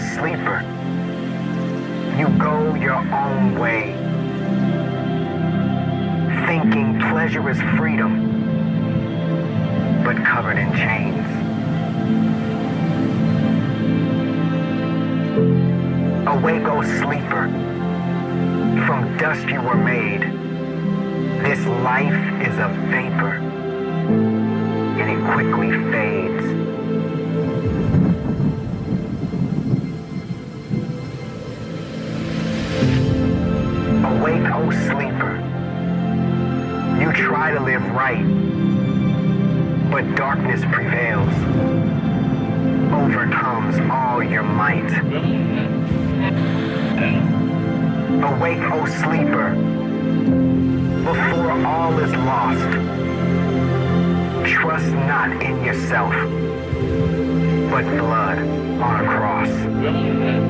Sleeper, you go your own way, thinking pleasure is freedom, but covered in chains. Awake O sleeper. From dust you were made. This life is a vapor, and it quickly fades. A Waco oh, sleeper. You try to live right, but darkness prevails, overcomes all your might. Awake, O sleeper, before all is lost. Trust not in yourself, but blood on a cross.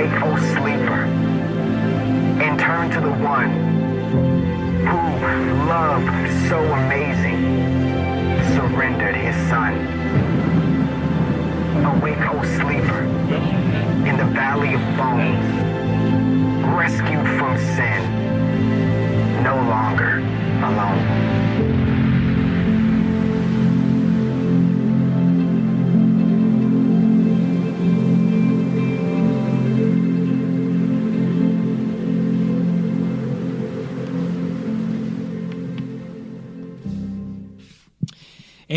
Awake, O sleeper, and turn to the one who loved so amazing, surrendered his son. Awake, O sleeper, in the valley of bones, rescued from sin, no longer alone.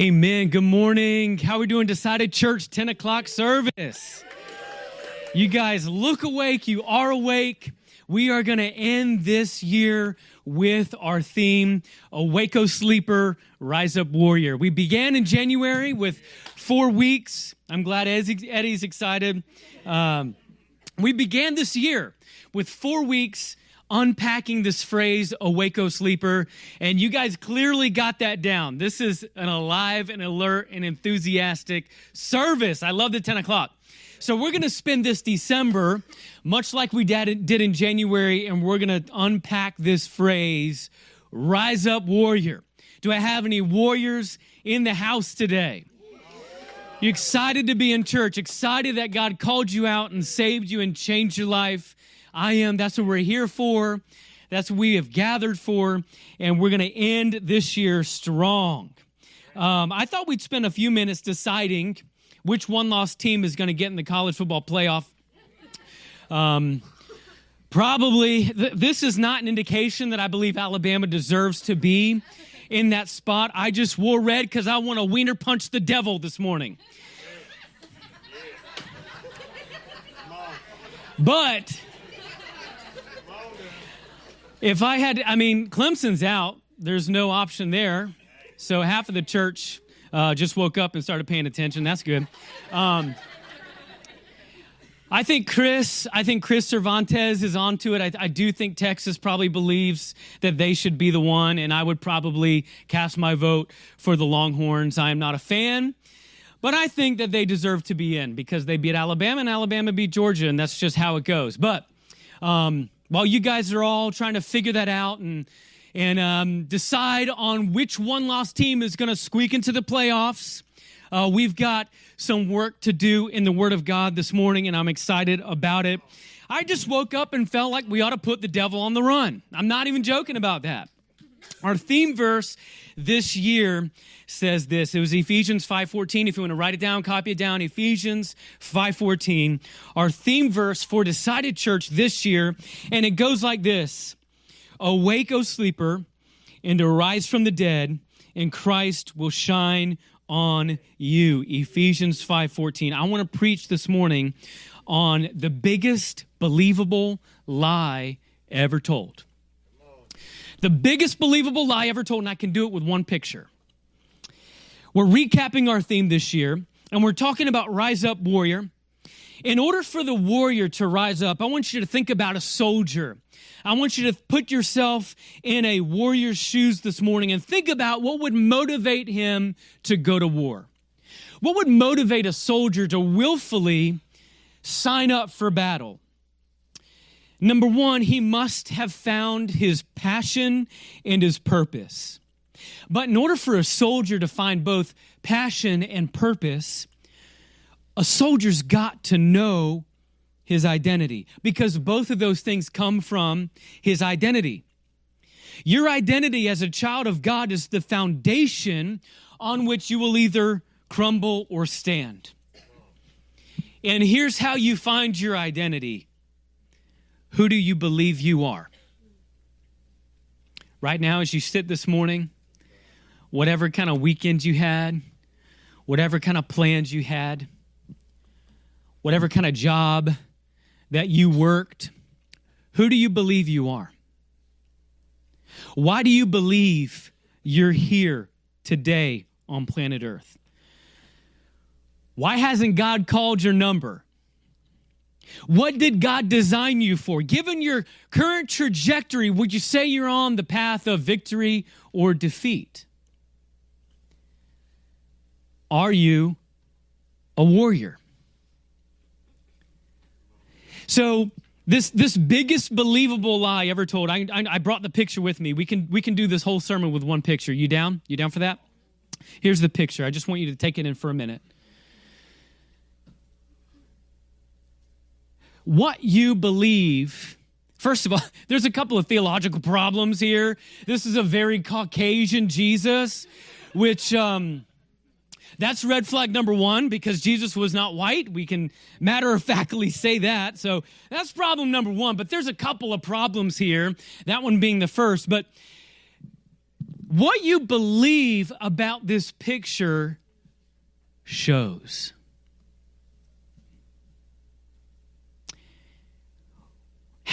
Amen. Good morning. How we doing? Decided Church 10 o'clock service. You guys look awake. You are awake. We are going to end this year with our theme, Awake O Sleeper, Rise Up Warrior. We began in January with four weeks. I'm glad Eddie's excited. Um, we began this year with four weeks unpacking this phrase, awake O sleeper, and you guys clearly got that down. This is an alive and alert and enthusiastic service. I love the 10 o'clock. So we're going to spend this December, much like we did in January, and we're going to unpack this phrase, rise up warrior. Do I have any warriors in the house today? You excited to be in church, excited that God called you out and saved you and changed your life. I am. That's what we're here for. That's what we have gathered for. And we're going to end this year strong. Um, I thought we'd spend a few minutes deciding which one lost team is going to get in the college football playoff. Um, probably, th- this is not an indication that I believe Alabama deserves to be in that spot. I just wore red because I want to wiener punch the devil this morning. But if I had, I mean, Clemson's out. There's no option there. So half of the church uh, just woke up and started paying attention. That's good. Um, I think Chris, I think Chris Cervantes is onto it. I, I, do think Texas probably believes that they should be the one, and I would probably cast my vote for the Longhorns. I am not a fan, but I think that they deserve to be in because they beat Alabama and Alabama beat Georgia, and that's just how it goes. But um, while you guys are all trying to figure that out and and um, decide on which one lost team is going to squeak into the playoffs. Uh, we've got some work to do in the Word of God this morning, and I'm excited about it. I just woke up and felt like we ought to put the devil on the run. I'm not even joking about that. Our theme verse this year says this. It was Ephesians 5:14. If you want to write it down, copy it down. Ephesians 5:14. Our theme verse for Decided Church this year, and it goes like this: Awake, O sleeper, and arise from the dead, and Christ will shine on you. Ephesians 5:14. I want to preach this morning on the biggest believable lie ever told. The biggest believable lie ever told, and I can do it with one picture. We're recapping our theme this year, and we're talking about Rise Up Warrior. In order for the warrior to rise up, I want you to think about a soldier. I want you to put yourself in a warrior's shoes this morning and think about what would motivate him to go to war. What would motivate a soldier to willfully sign up for battle? Number one, he must have found his passion and his purpose. But in order for a soldier to find both passion and purpose, a soldier's got to know his identity because both of those things come from his identity. Your identity as a child of God is the foundation on which you will either crumble or stand. And here's how you find your identity who do you believe you are? Right now, as you sit this morning, whatever kind of weekend you had, whatever kind of plans you had, whatever kind of job that you worked, who do you believe you are? Why do you believe you're here today on planet Earth? Why hasn't God called your number? What did God design you for? Given your current trajectory, would you say you're on the path of victory or defeat? Are you a warrior? So, this this biggest believable lie ever told. I, I, I brought the picture with me. We can we can do this whole sermon with one picture. You down? You down for that? Here's the picture. I just want you to take it in for a minute. What you believe. First of all, there's a couple of theological problems here. This is a very Caucasian Jesus, which um, that's red flag number one because Jesus was not white. We can matter of factly say that. So that's problem number one. But there's a couple of problems here, that one being the first. But what you believe about this picture shows.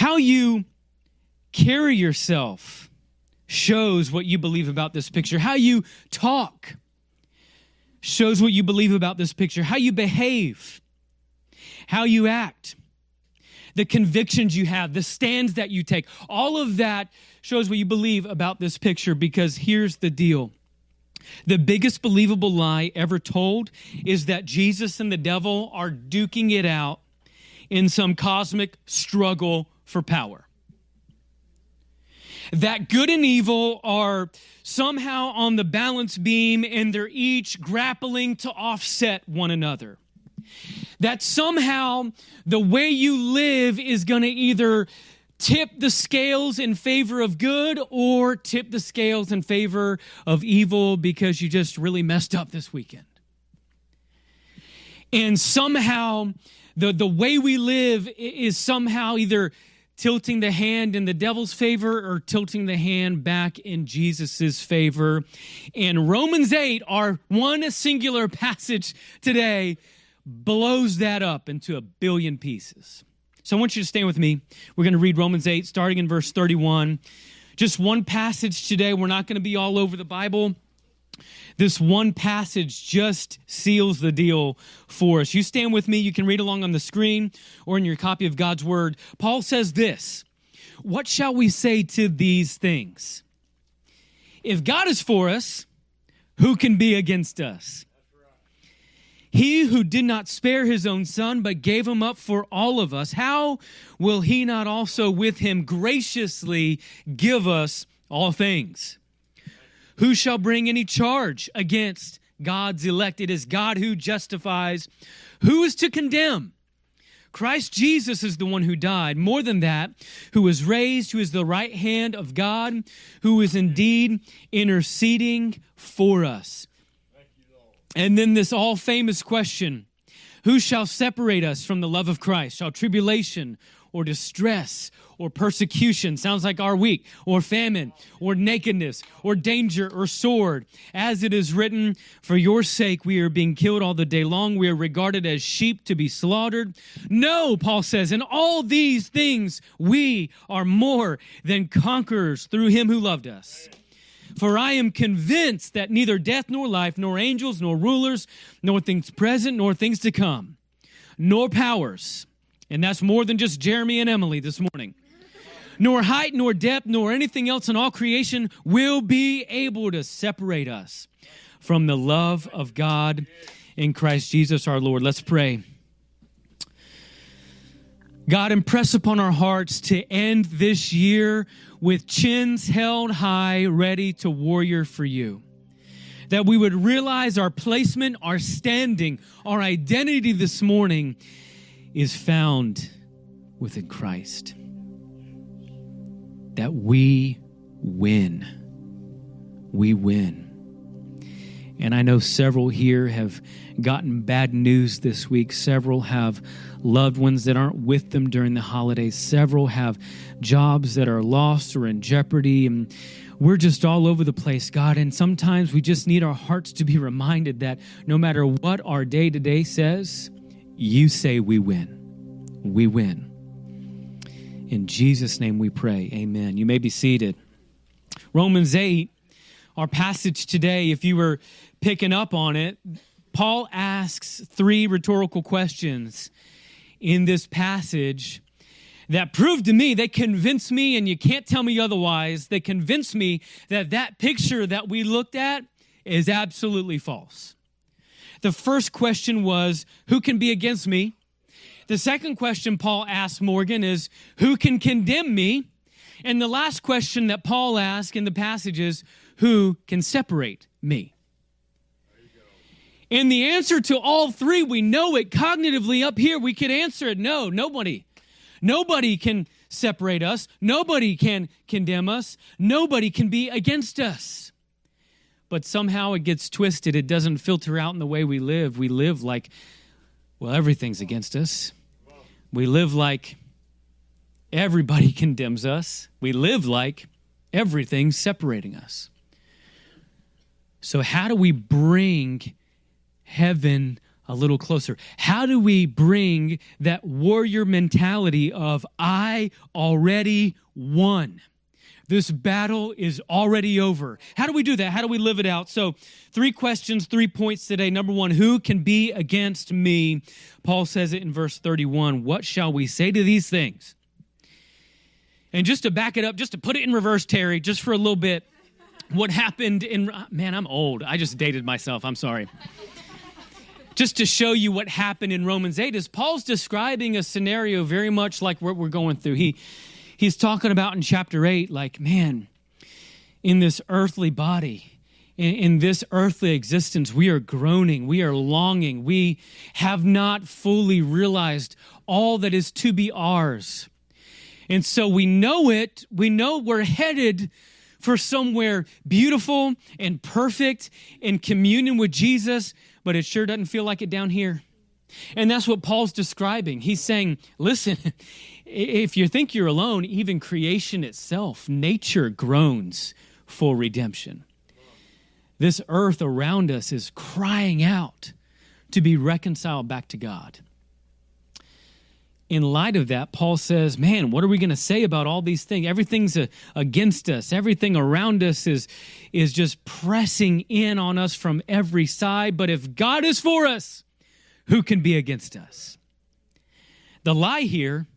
How you carry yourself shows what you believe about this picture. How you talk shows what you believe about this picture. How you behave, how you act, the convictions you have, the stands that you take, all of that shows what you believe about this picture because here's the deal. The biggest believable lie ever told is that Jesus and the devil are duking it out in some cosmic struggle for power. That good and evil are somehow on the balance beam and they're each grappling to offset one another. That somehow the way you live is going to either tip the scales in favor of good or tip the scales in favor of evil because you just really messed up this weekend. And somehow the, the way we live is somehow either tilting the hand in the devil's favor or tilting the hand back in Jesus's favor. And Romans 8, our one singular passage today, blows that up into a billion pieces. So I want you to stand with me. We're going to read Romans 8, starting in verse 31. Just one passage today. We're not going to be all over the Bible. This one passage just seals the deal for us. You stand with me. You can read along on the screen or in your copy of God's Word. Paul says this What shall we say to these things? If God is for us, who can be against us? He who did not spare his own son, but gave him up for all of us, how will he not also with him graciously give us all things? Who shall bring any charge against God's elect? It is God who justifies. Who is to condemn? Christ Jesus is the one who died. More than that, who was raised, who is the right hand of God, who is indeed interceding for us. And then this all famous question Who shall separate us from the love of Christ? Shall tribulation or distress or persecution sounds like our week, or famine, or nakedness, or danger, or sword. As it is written, For your sake we are being killed all the day long. We are regarded as sheep to be slaughtered. No, Paul says, in all these things we are more than conquerors through him who loved us. For I am convinced that neither death nor life, nor angels, nor rulers, nor things present, nor things to come, nor powers, and that's more than just Jeremy and Emily this morning, nor height, nor depth, nor anything else in all creation will be able to separate us from the love of God in Christ Jesus our Lord. Let's pray. God, impress upon our hearts to end this year with chins held high, ready to warrior for you. That we would realize our placement, our standing, our identity this morning is found within Christ. That we win. We win. And I know several here have gotten bad news this week. Several have loved ones that aren't with them during the holidays. Several have jobs that are lost or in jeopardy. And we're just all over the place, God. And sometimes we just need our hearts to be reminded that no matter what our day to day says, you say we win. We win. In Jesus' name we pray. Amen. You may be seated. Romans 8, our passage today, if you were picking up on it, Paul asks three rhetorical questions in this passage that prove to me, they convince me, and you can't tell me otherwise, they convince me that that picture that we looked at is absolutely false. The first question was, Who can be against me? The second question Paul asks Morgan is, Who can condemn me? And the last question that Paul asks in the passage is, Who can separate me? And the answer to all three, we know it cognitively up here. We could answer it no, nobody. Nobody can separate us. Nobody can condemn us. Nobody can be against us. But somehow it gets twisted. It doesn't filter out in the way we live. We live like, well, everything's against us. We live like everybody condemns us. We live like everything's separating us. So, how do we bring heaven a little closer? How do we bring that warrior mentality of, I already won? This battle is already over. How do we do that? How do we live it out? So, three questions, three points today. Number one, who can be against me? Paul says it in verse 31. What shall we say to these things? And just to back it up, just to put it in reverse, Terry, just for a little bit, what happened in, man, I'm old. I just dated myself. I'm sorry just to show you what happened in Romans 8 is Paul's describing a scenario very much like what we're going through. He he's talking about in chapter 8 like, man, in this earthly body, in, in this earthly existence, we are groaning, we are longing, we have not fully realized all that is to be ours. And so we know it, we know we're headed for somewhere beautiful and perfect in communion with Jesus, but it sure doesn't feel like it down here. And that's what Paul's describing. He's saying, listen, if you think you're alone, even creation itself, nature groans for redemption. This earth around us is crying out to be reconciled back to God. In light of that, Paul says, Man, what are we going to say about all these things? Everything's a, against us. Everything around us is, is just pressing in on us from every side. But if God is for us, who can be against us? The lie here,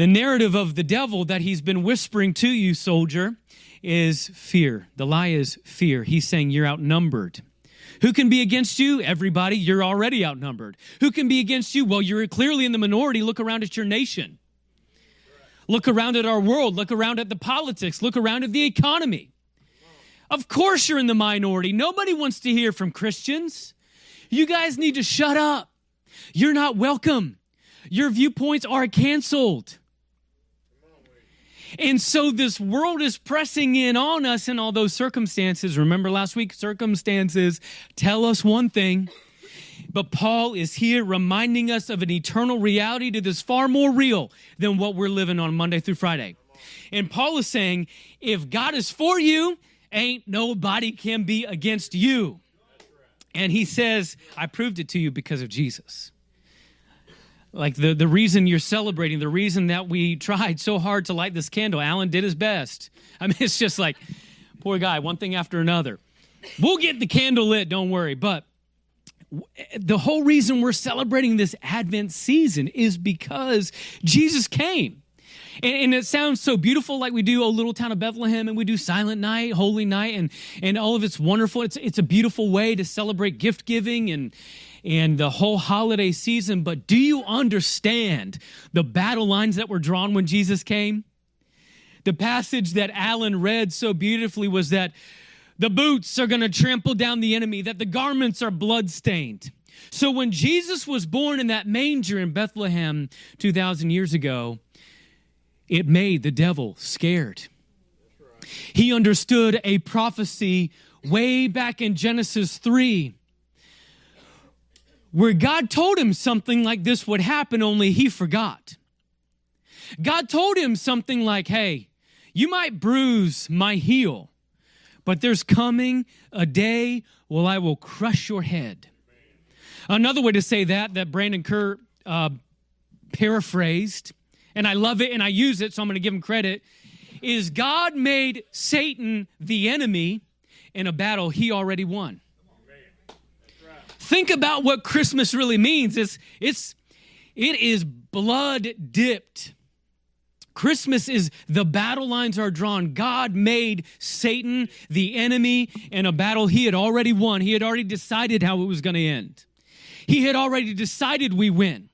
the narrative of the devil that he's been whispering to you, soldier, is fear. The lie is fear. He's saying you're outnumbered. Who can be against you? Everybody. You're already outnumbered. Who can be against you? Well, you're clearly in the minority. Look around at your nation. Look around at our world. Look around at the politics. Look around at the economy. Of course, you're in the minority. Nobody wants to hear from Christians. You guys need to shut up. You're not welcome. Your viewpoints are canceled. And so this world is pressing in on us in all those circumstances. Remember last week, circumstances tell us one thing. But Paul is here reminding us of an eternal reality that is far more real than what we're living on Monday through Friday. And Paul is saying, if God is for you, ain't nobody can be against you. And he says, I proved it to you because of Jesus. Like the, the reason you're celebrating, the reason that we tried so hard to light this candle, Alan did his best. I mean, it's just like, poor guy, one thing after another. We'll get the candle lit, don't worry. But the whole reason we're celebrating this Advent season is because Jesus came. And, and, it sounds so beautiful, like we do a little town of Bethlehem, and we do Silent Night, Holy Night, and and all of it's wonderful. It's it's a beautiful way to celebrate gift giving and and the whole holiday season. But do you understand the battle lines that were drawn when Jesus came? The passage that Alan read so beautifully was that the boots are going to trample down the enemy, that the garments are bloodstained. So when Jesus was born in that manger in Bethlehem 2,000 years ago, it made the devil scared. He understood a prophecy way back in Genesis 3 where God told him something like this would happen, only he forgot. God told him something like, Hey, you might bruise my heel, but there's coming a day when I will crush your head. Another way to say that, that Brandon Kerr uh, paraphrased, and I love it and I use it, so I'm going to give him credit, is God made Satan the enemy in a battle he already won. Think about what Christmas really means. It's, it's, it is blood dipped. Christmas is the battle lines are drawn. God made Satan the enemy in a battle he had already won. He had already decided how it was going to end. He had already decided we win.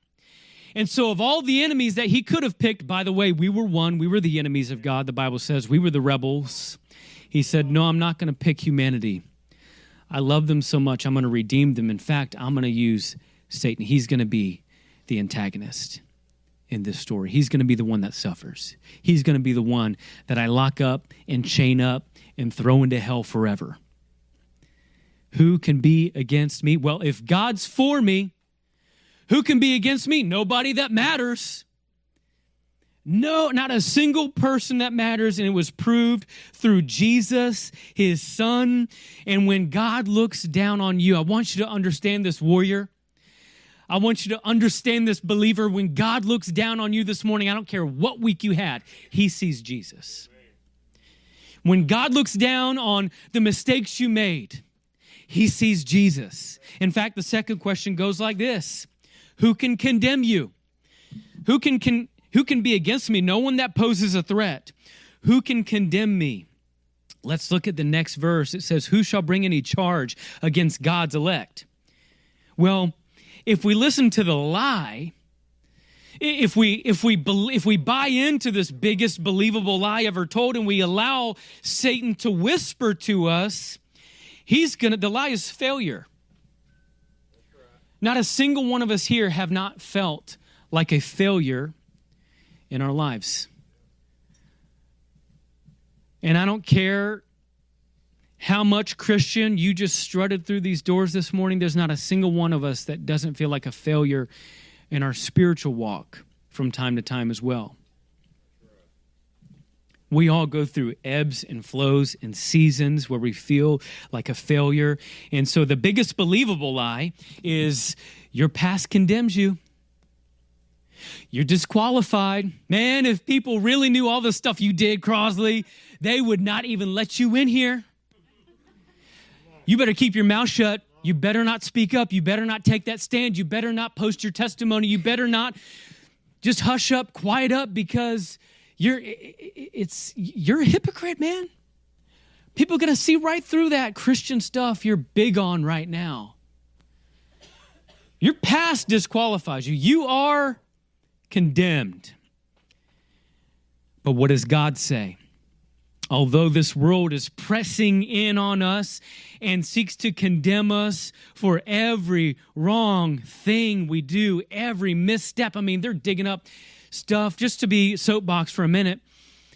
And so, of all the enemies that he could have picked, by the way, we were one. We were the enemies of God. The Bible says we were the rebels. He said, No, I'm not going to pick humanity. I love them so much, I'm going to redeem them. In fact, I'm going to use Satan. He's going to be the antagonist in this story. He's going to be the one that suffers. He's going to be the one that I lock up and chain up and throw into hell forever. Who can be against me? Well, if God's for me, who can be against me? Nobody that matters. No, not a single person that matters. And it was proved through Jesus, his son. And when God looks down on you, I want you to understand this, warrior. I want you to understand this, believer. When God looks down on you this morning, I don't care what week you had, he sees Jesus. When God looks down on the mistakes you made, he sees Jesus. In fact, the second question goes like this who can condemn you? Who can, can, who can be against me? No one that poses a threat. Who can condemn me? Let's look at the next verse. It says, Who shall bring any charge against God's elect? Well, if we listen to the lie, if we if we if we buy into this biggest believable lie ever told and we allow Satan to whisper to us, he's gonna the lie is failure. Not a single one of us here have not felt like a failure in our lives. And I don't care how much Christian you just strutted through these doors this morning, there's not a single one of us that doesn't feel like a failure in our spiritual walk from time to time as well. We all go through ebbs and flows and seasons where we feel like a failure. And so the biggest believable lie is your past condemns you. You're disqualified. Man, if people really knew all the stuff you did, Crosley, they would not even let you in here. You better keep your mouth shut. You better not speak up. You better not take that stand. You better not post your testimony. You better not just hush up, quiet up because you're it's you're a hypocrite, man. People are going to see right through that Christian stuff you're big on right now. Your past disqualifies you. You are condemned. But what does God say? Although this world is pressing in on us and seeks to condemn us for every wrong thing we do, every misstep, I mean, they're digging up stuff, just to be soapbox for a minute,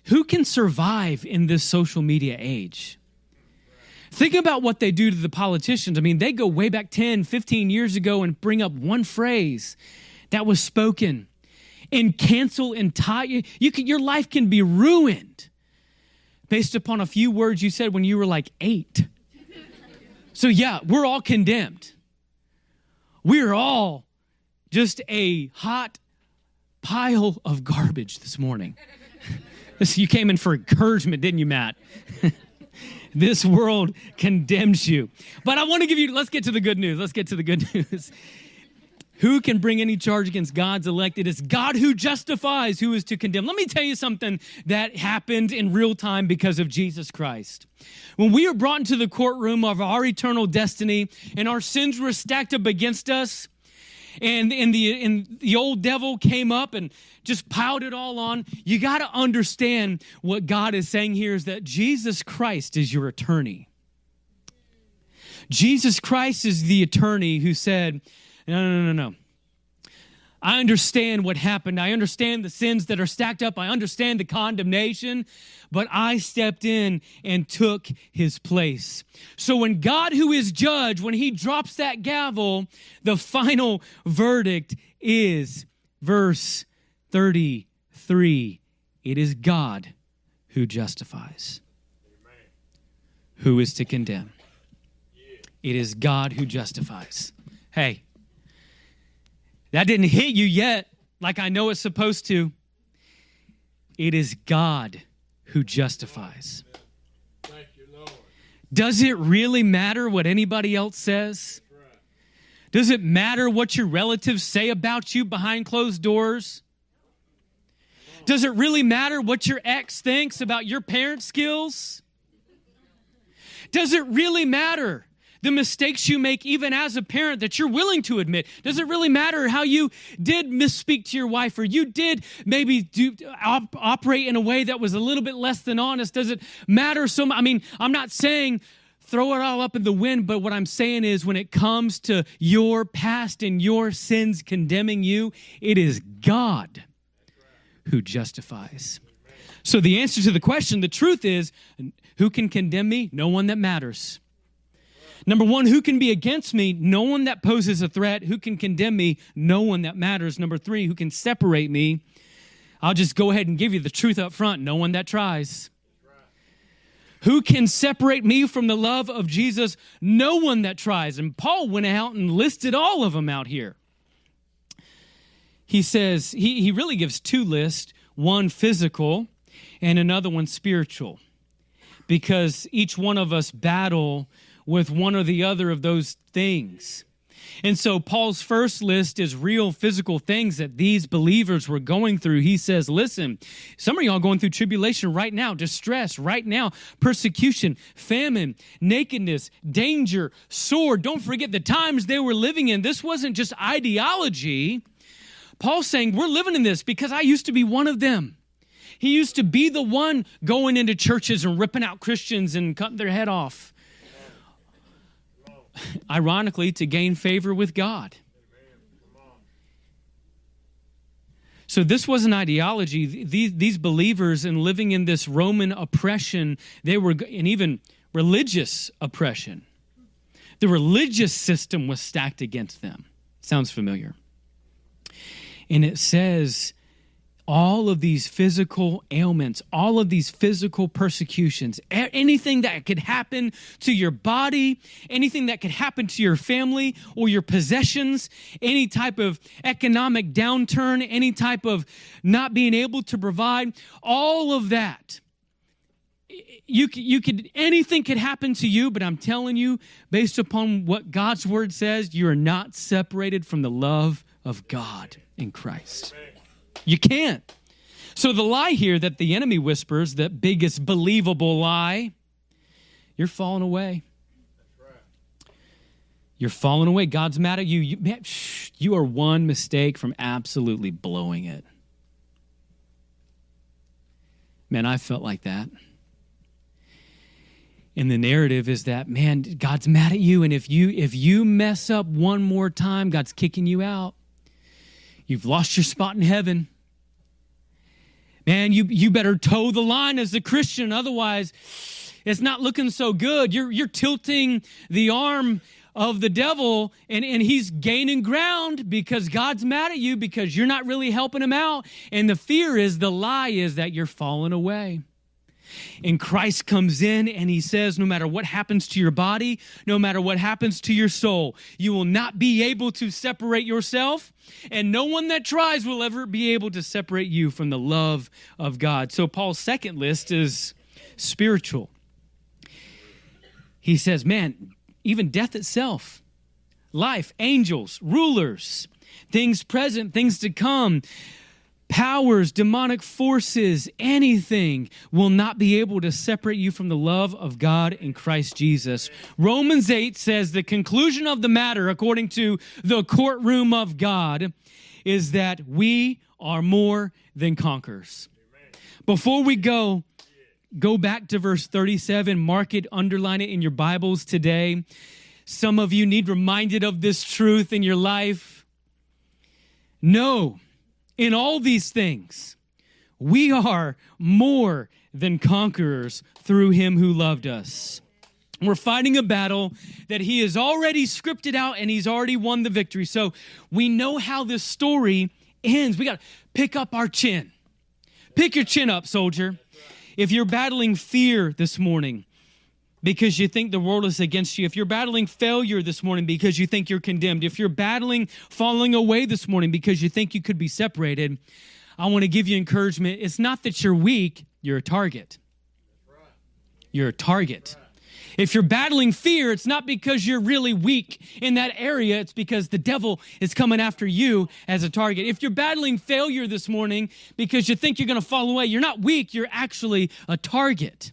who can survive in this social media age? Think about what they do to the politicians. I mean, they go way back 10, 15 years ago and bring up one phrase that was spoken and cancel entire you can, your life can be ruined based upon a few words you said when you were like 8. So yeah, we're all condemned. We're all just a hot pile of garbage this morning. you came in for encouragement, didn't you, Matt? this world condemns you. But I want to give you, let's get to the good news. Let's get to the good news. Who can bring any charge against God's elect? It's God who justifies, who is to condemn. Let me tell you something that happened in real time because of Jesus Christ. When we were brought into the courtroom of our eternal destiny and our sins were stacked up against us, and, and, the, and the old devil came up and just piled it all on, you got to understand what God is saying here is that Jesus Christ is your attorney. Jesus Christ is the attorney who said, no, no, no, no. I understand what happened. I understand the sins that are stacked up. I understand the condemnation, but I stepped in and took his place. So when God, who is judge, when he drops that gavel, the final verdict is verse 33 it is God who justifies. Who is to condemn? It is God who justifies. Hey, that didn't hit you yet, like I know it's supposed to. It is God who justifies. Does it really matter what anybody else says? Does it matter what your relatives say about you behind closed doors? Does it really matter what your ex thinks about your parent skills? Does it really matter the mistakes you make even as a parent that you're willing to admit. Does it really matter how you did misspeak to your wife or you did maybe do, op- operate in a way that was a little bit less than honest? Does it matter so much i mean i'm not saying throw it all up in the wind but what i'm saying is when it comes to your past and your sins condemning you it is god who justifies. So the answer to the question the truth is who can condemn me? No one that matters Number one, who can be against me? No one that poses a threat. Who can condemn me? No one that matters. Number three, who can separate me? I'll just go ahead and give you the truth up front. No one that tries. Who can separate me from the love of Jesus? No one that tries. And Paul went out and listed all of them out here. He says, he, he really gives two lists one physical and another one spiritual. Because each one of us battle with one or the other of those things. And so Paul's first list is real physical things that these believers were going through. He says, listen, some of y'all going through tribulation right now, distress right now, persecution, famine, nakedness, danger, sword. Don't forget the times they were living in. This wasn't just ideology. Paul's saying, we're living in this because I used to be one of them. He used to be the one going into churches and ripping out Christians and cutting their head off ironically, to gain favor with God. So, this was an ideology. These, these believers, in living in this Roman oppression, they were, and even religious oppression, the religious system was stacked against them. Sounds familiar. And it says all of these physical ailments, all of these physical persecutions, anything that could happen to your body, anything that could happen to your family or your possessions, any type of economic downturn, any type of not being able to provide, all of that. You, you could anything could happen to you but i'm telling you based upon what god's word says you are not separated from the love of god in christ Amen. You can't. So the lie here that the enemy whispers, that biggest believable lie, you're falling away. You're falling away. God's mad at you. You, man, shh, you are one mistake from absolutely blowing it. Man, I felt like that. And the narrative is that, man, God's mad at you. And if you if you mess up one more time, God's kicking you out. You've lost your spot in heaven. Man, you, you better toe the line as a Christian. Otherwise, it's not looking so good. You're, you're tilting the arm of the devil and, and he's gaining ground because God's mad at you because you're not really helping him out. And the fear is, the lie is that you're falling away. And Christ comes in and he says, No matter what happens to your body, no matter what happens to your soul, you will not be able to separate yourself. And no one that tries will ever be able to separate you from the love of God. So, Paul's second list is spiritual. He says, Man, even death itself, life, angels, rulers, things present, things to come powers, demonic forces, anything will not be able to separate you from the love of God in Christ Jesus. Romans 8 says the conclusion of the matter, according to the courtroom of God, is that we are more than conquerors. Before we go, go back to verse 37, mark it, underline it in your Bibles today. Some of you need reminded of this truth in your life. No in all these things, we are more than conquerors through him who loved us. We're fighting a battle that he has already scripted out and he's already won the victory. So we know how this story ends. We got to pick up our chin. Pick your chin up, soldier. If you're battling fear this morning, because you think the world is against you, if you're battling failure this morning because you think you're condemned, if you're battling falling away this morning because you think you could be separated, I want to give you encouragement. It's not that you're weak, you're a target. You're a target. If you're battling fear, it's not because you're really weak in that area, it's because the devil is coming after you as a target. If you're battling failure this morning because you think you're going to fall away, you're not weak, you're actually a target.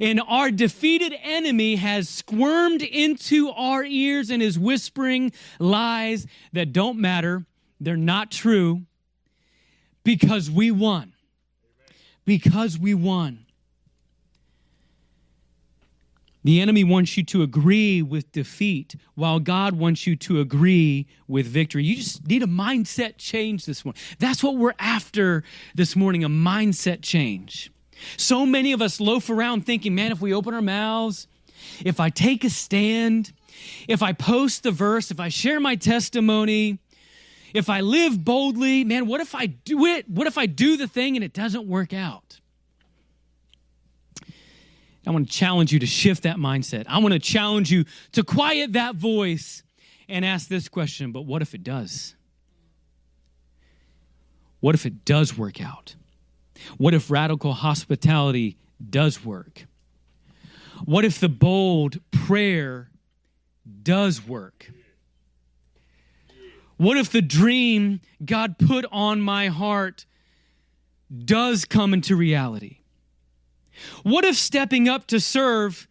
And our defeated enemy has squirmed into our ears and is whispering lies that don't matter. They're not true because we won. Because we won. The enemy wants you to agree with defeat while God wants you to agree with victory. You just need a mindset change this morning. That's what we're after this morning a mindset change. So many of us loaf around thinking, man, if we open our mouths, if I take a stand, if I post the verse, if I share my testimony, if I live boldly, man, what if I do it? What if I do the thing and it doesn't work out? I want to challenge you to shift that mindset. I want to challenge you to quiet that voice and ask this question but what if it does? What if it does work out? What if radical hospitality does work? What if the bold prayer does work? What if the dream God put on my heart does come into reality? What if stepping up to serve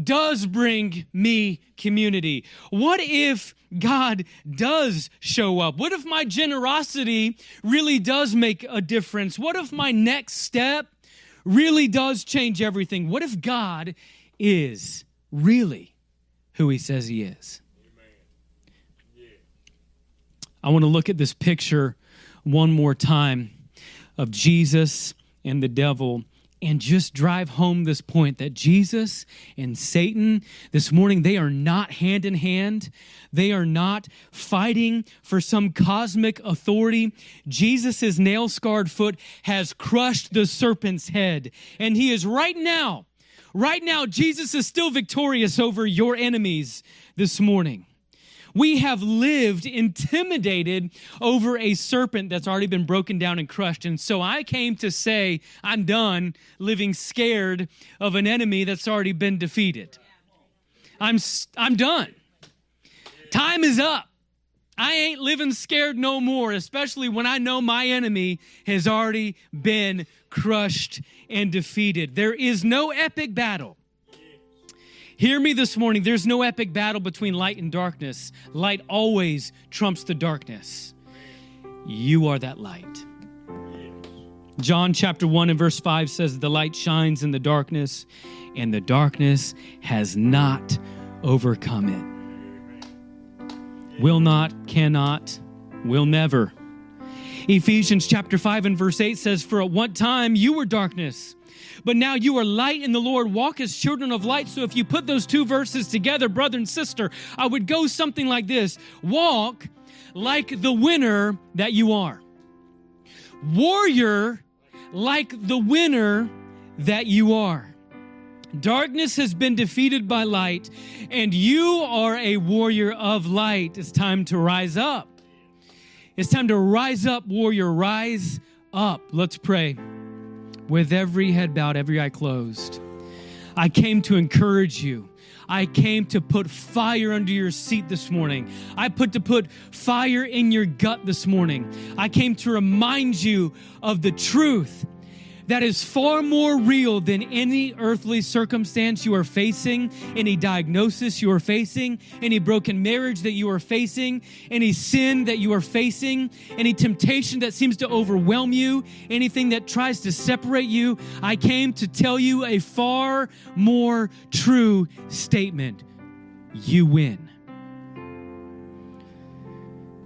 does bring me community? What if God does show up? What if my generosity really does make a difference? What if my next step really does change everything? What if God is really who he says he is? I want to look at this picture one more time of Jesus and the devil and just drive home this point that Jesus and Satan this morning, they are not hand in hand. They are not fighting for some cosmic authority. Jesus' nail scarred foot has crushed the serpent's head. And he is right now, right now, Jesus is still victorious over your enemies this morning. We have lived intimidated over a serpent that's already been broken down and crushed. And so I came to say, I'm done living scared of an enemy that's already been defeated. I'm, I'm done. Time is up. I ain't living scared no more, especially when I know my enemy has already been crushed and defeated. There is no epic battle Hear me this morning. There's no epic battle between light and darkness. Light always trumps the darkness. You are that light. John chapter 1 and verse 5 says, The light shines in the darkness, and the darkness has not overcome it. Will not, cannot, will never. Ephesians chapter 5 and verse 8 says, For at one time you were darkness, but now you are light in the Lord. Walk as children of light. So if you put those two verses together, brother and sister, I would go something like this Walk like the winner that you are. Warrior like the winner that you are. Darkness has been defeated by light, and you are a warrior of light. It's time to rise up. It's time to rise up, warrior. Rise up. Let's pray. With every head bowed, every eye closed, I came to encourage you. I came to put fire under your seat this morning. I put to put fire in your gut this morning. I came to remind you of the truth that is far more real than any earthly circumstance you are facing, any diagnosis you are facing, any broken marriage that you are facing, any sin that you are facing, any temptation that seems to overwhelm you, anything that tries to separate you. I came to tell you a far more true statement. You win.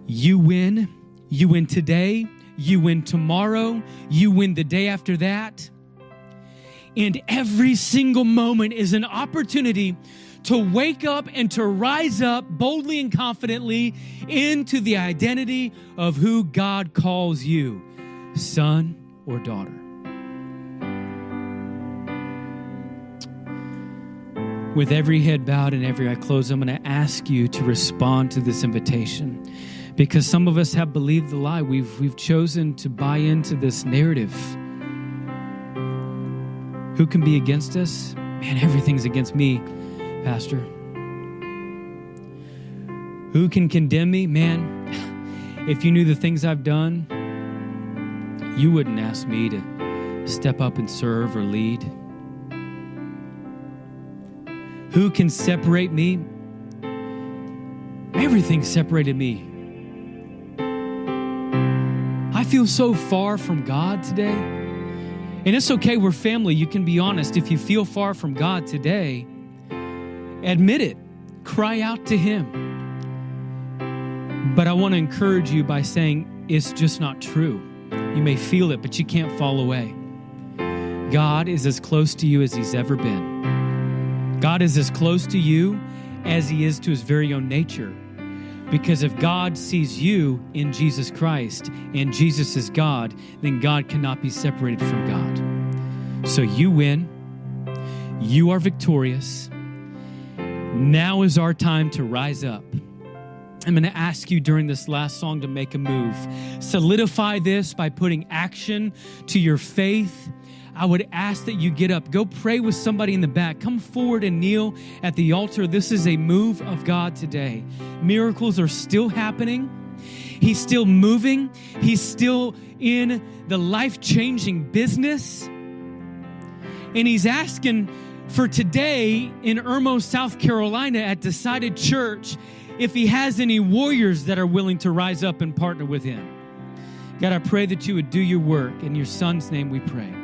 You win. You win today. You win tomorrow. You win the day after that. And every single moment is an opportunity to wake up and to rise up boldly and confidently into the identity of who God calls you son or daughter. With every head bowed and every eye closed, I'm going to ask you to respond to this invitation because some of us have believed the lie. We've, we've chosen to buy into this narrative. Who can be against us? Man, everything's against me, Pastor. Who can condemn me? Man, if you knew the things I've done, you wouldn't ask me to step up and serve or lead. Who can separate me? Everything separated me I feel so far from God today. And it's okay, we're family. You can be honest. If you feel far from God today, admit it, cry out to Him. But I want to encourage you by saying it's just not true. You may feel it, but you can't fall away. God is as close to you as He's ever been. God is as close to you as He is to His very own nature. Because if God sees you in Jesus Christ and Jesus is God, then God cannot be separated from God. So you win. You are victorious. Now is our time to rise up. I'm going to ask you during this last song to make a move. Solidify this by putting action to your faith I would ask that you get up, go pray with somebody in the back, come forward and kneel at the altar. This is a move of God today. Miracles are still happening. He's still moving. He's still in the life changing business. And He's asking for today in Irmo, South Carolina at Decided Church if He has any warriors that are willing to rise up and partner with Him. God, I pray that you would do your work. In your Son's name we pray.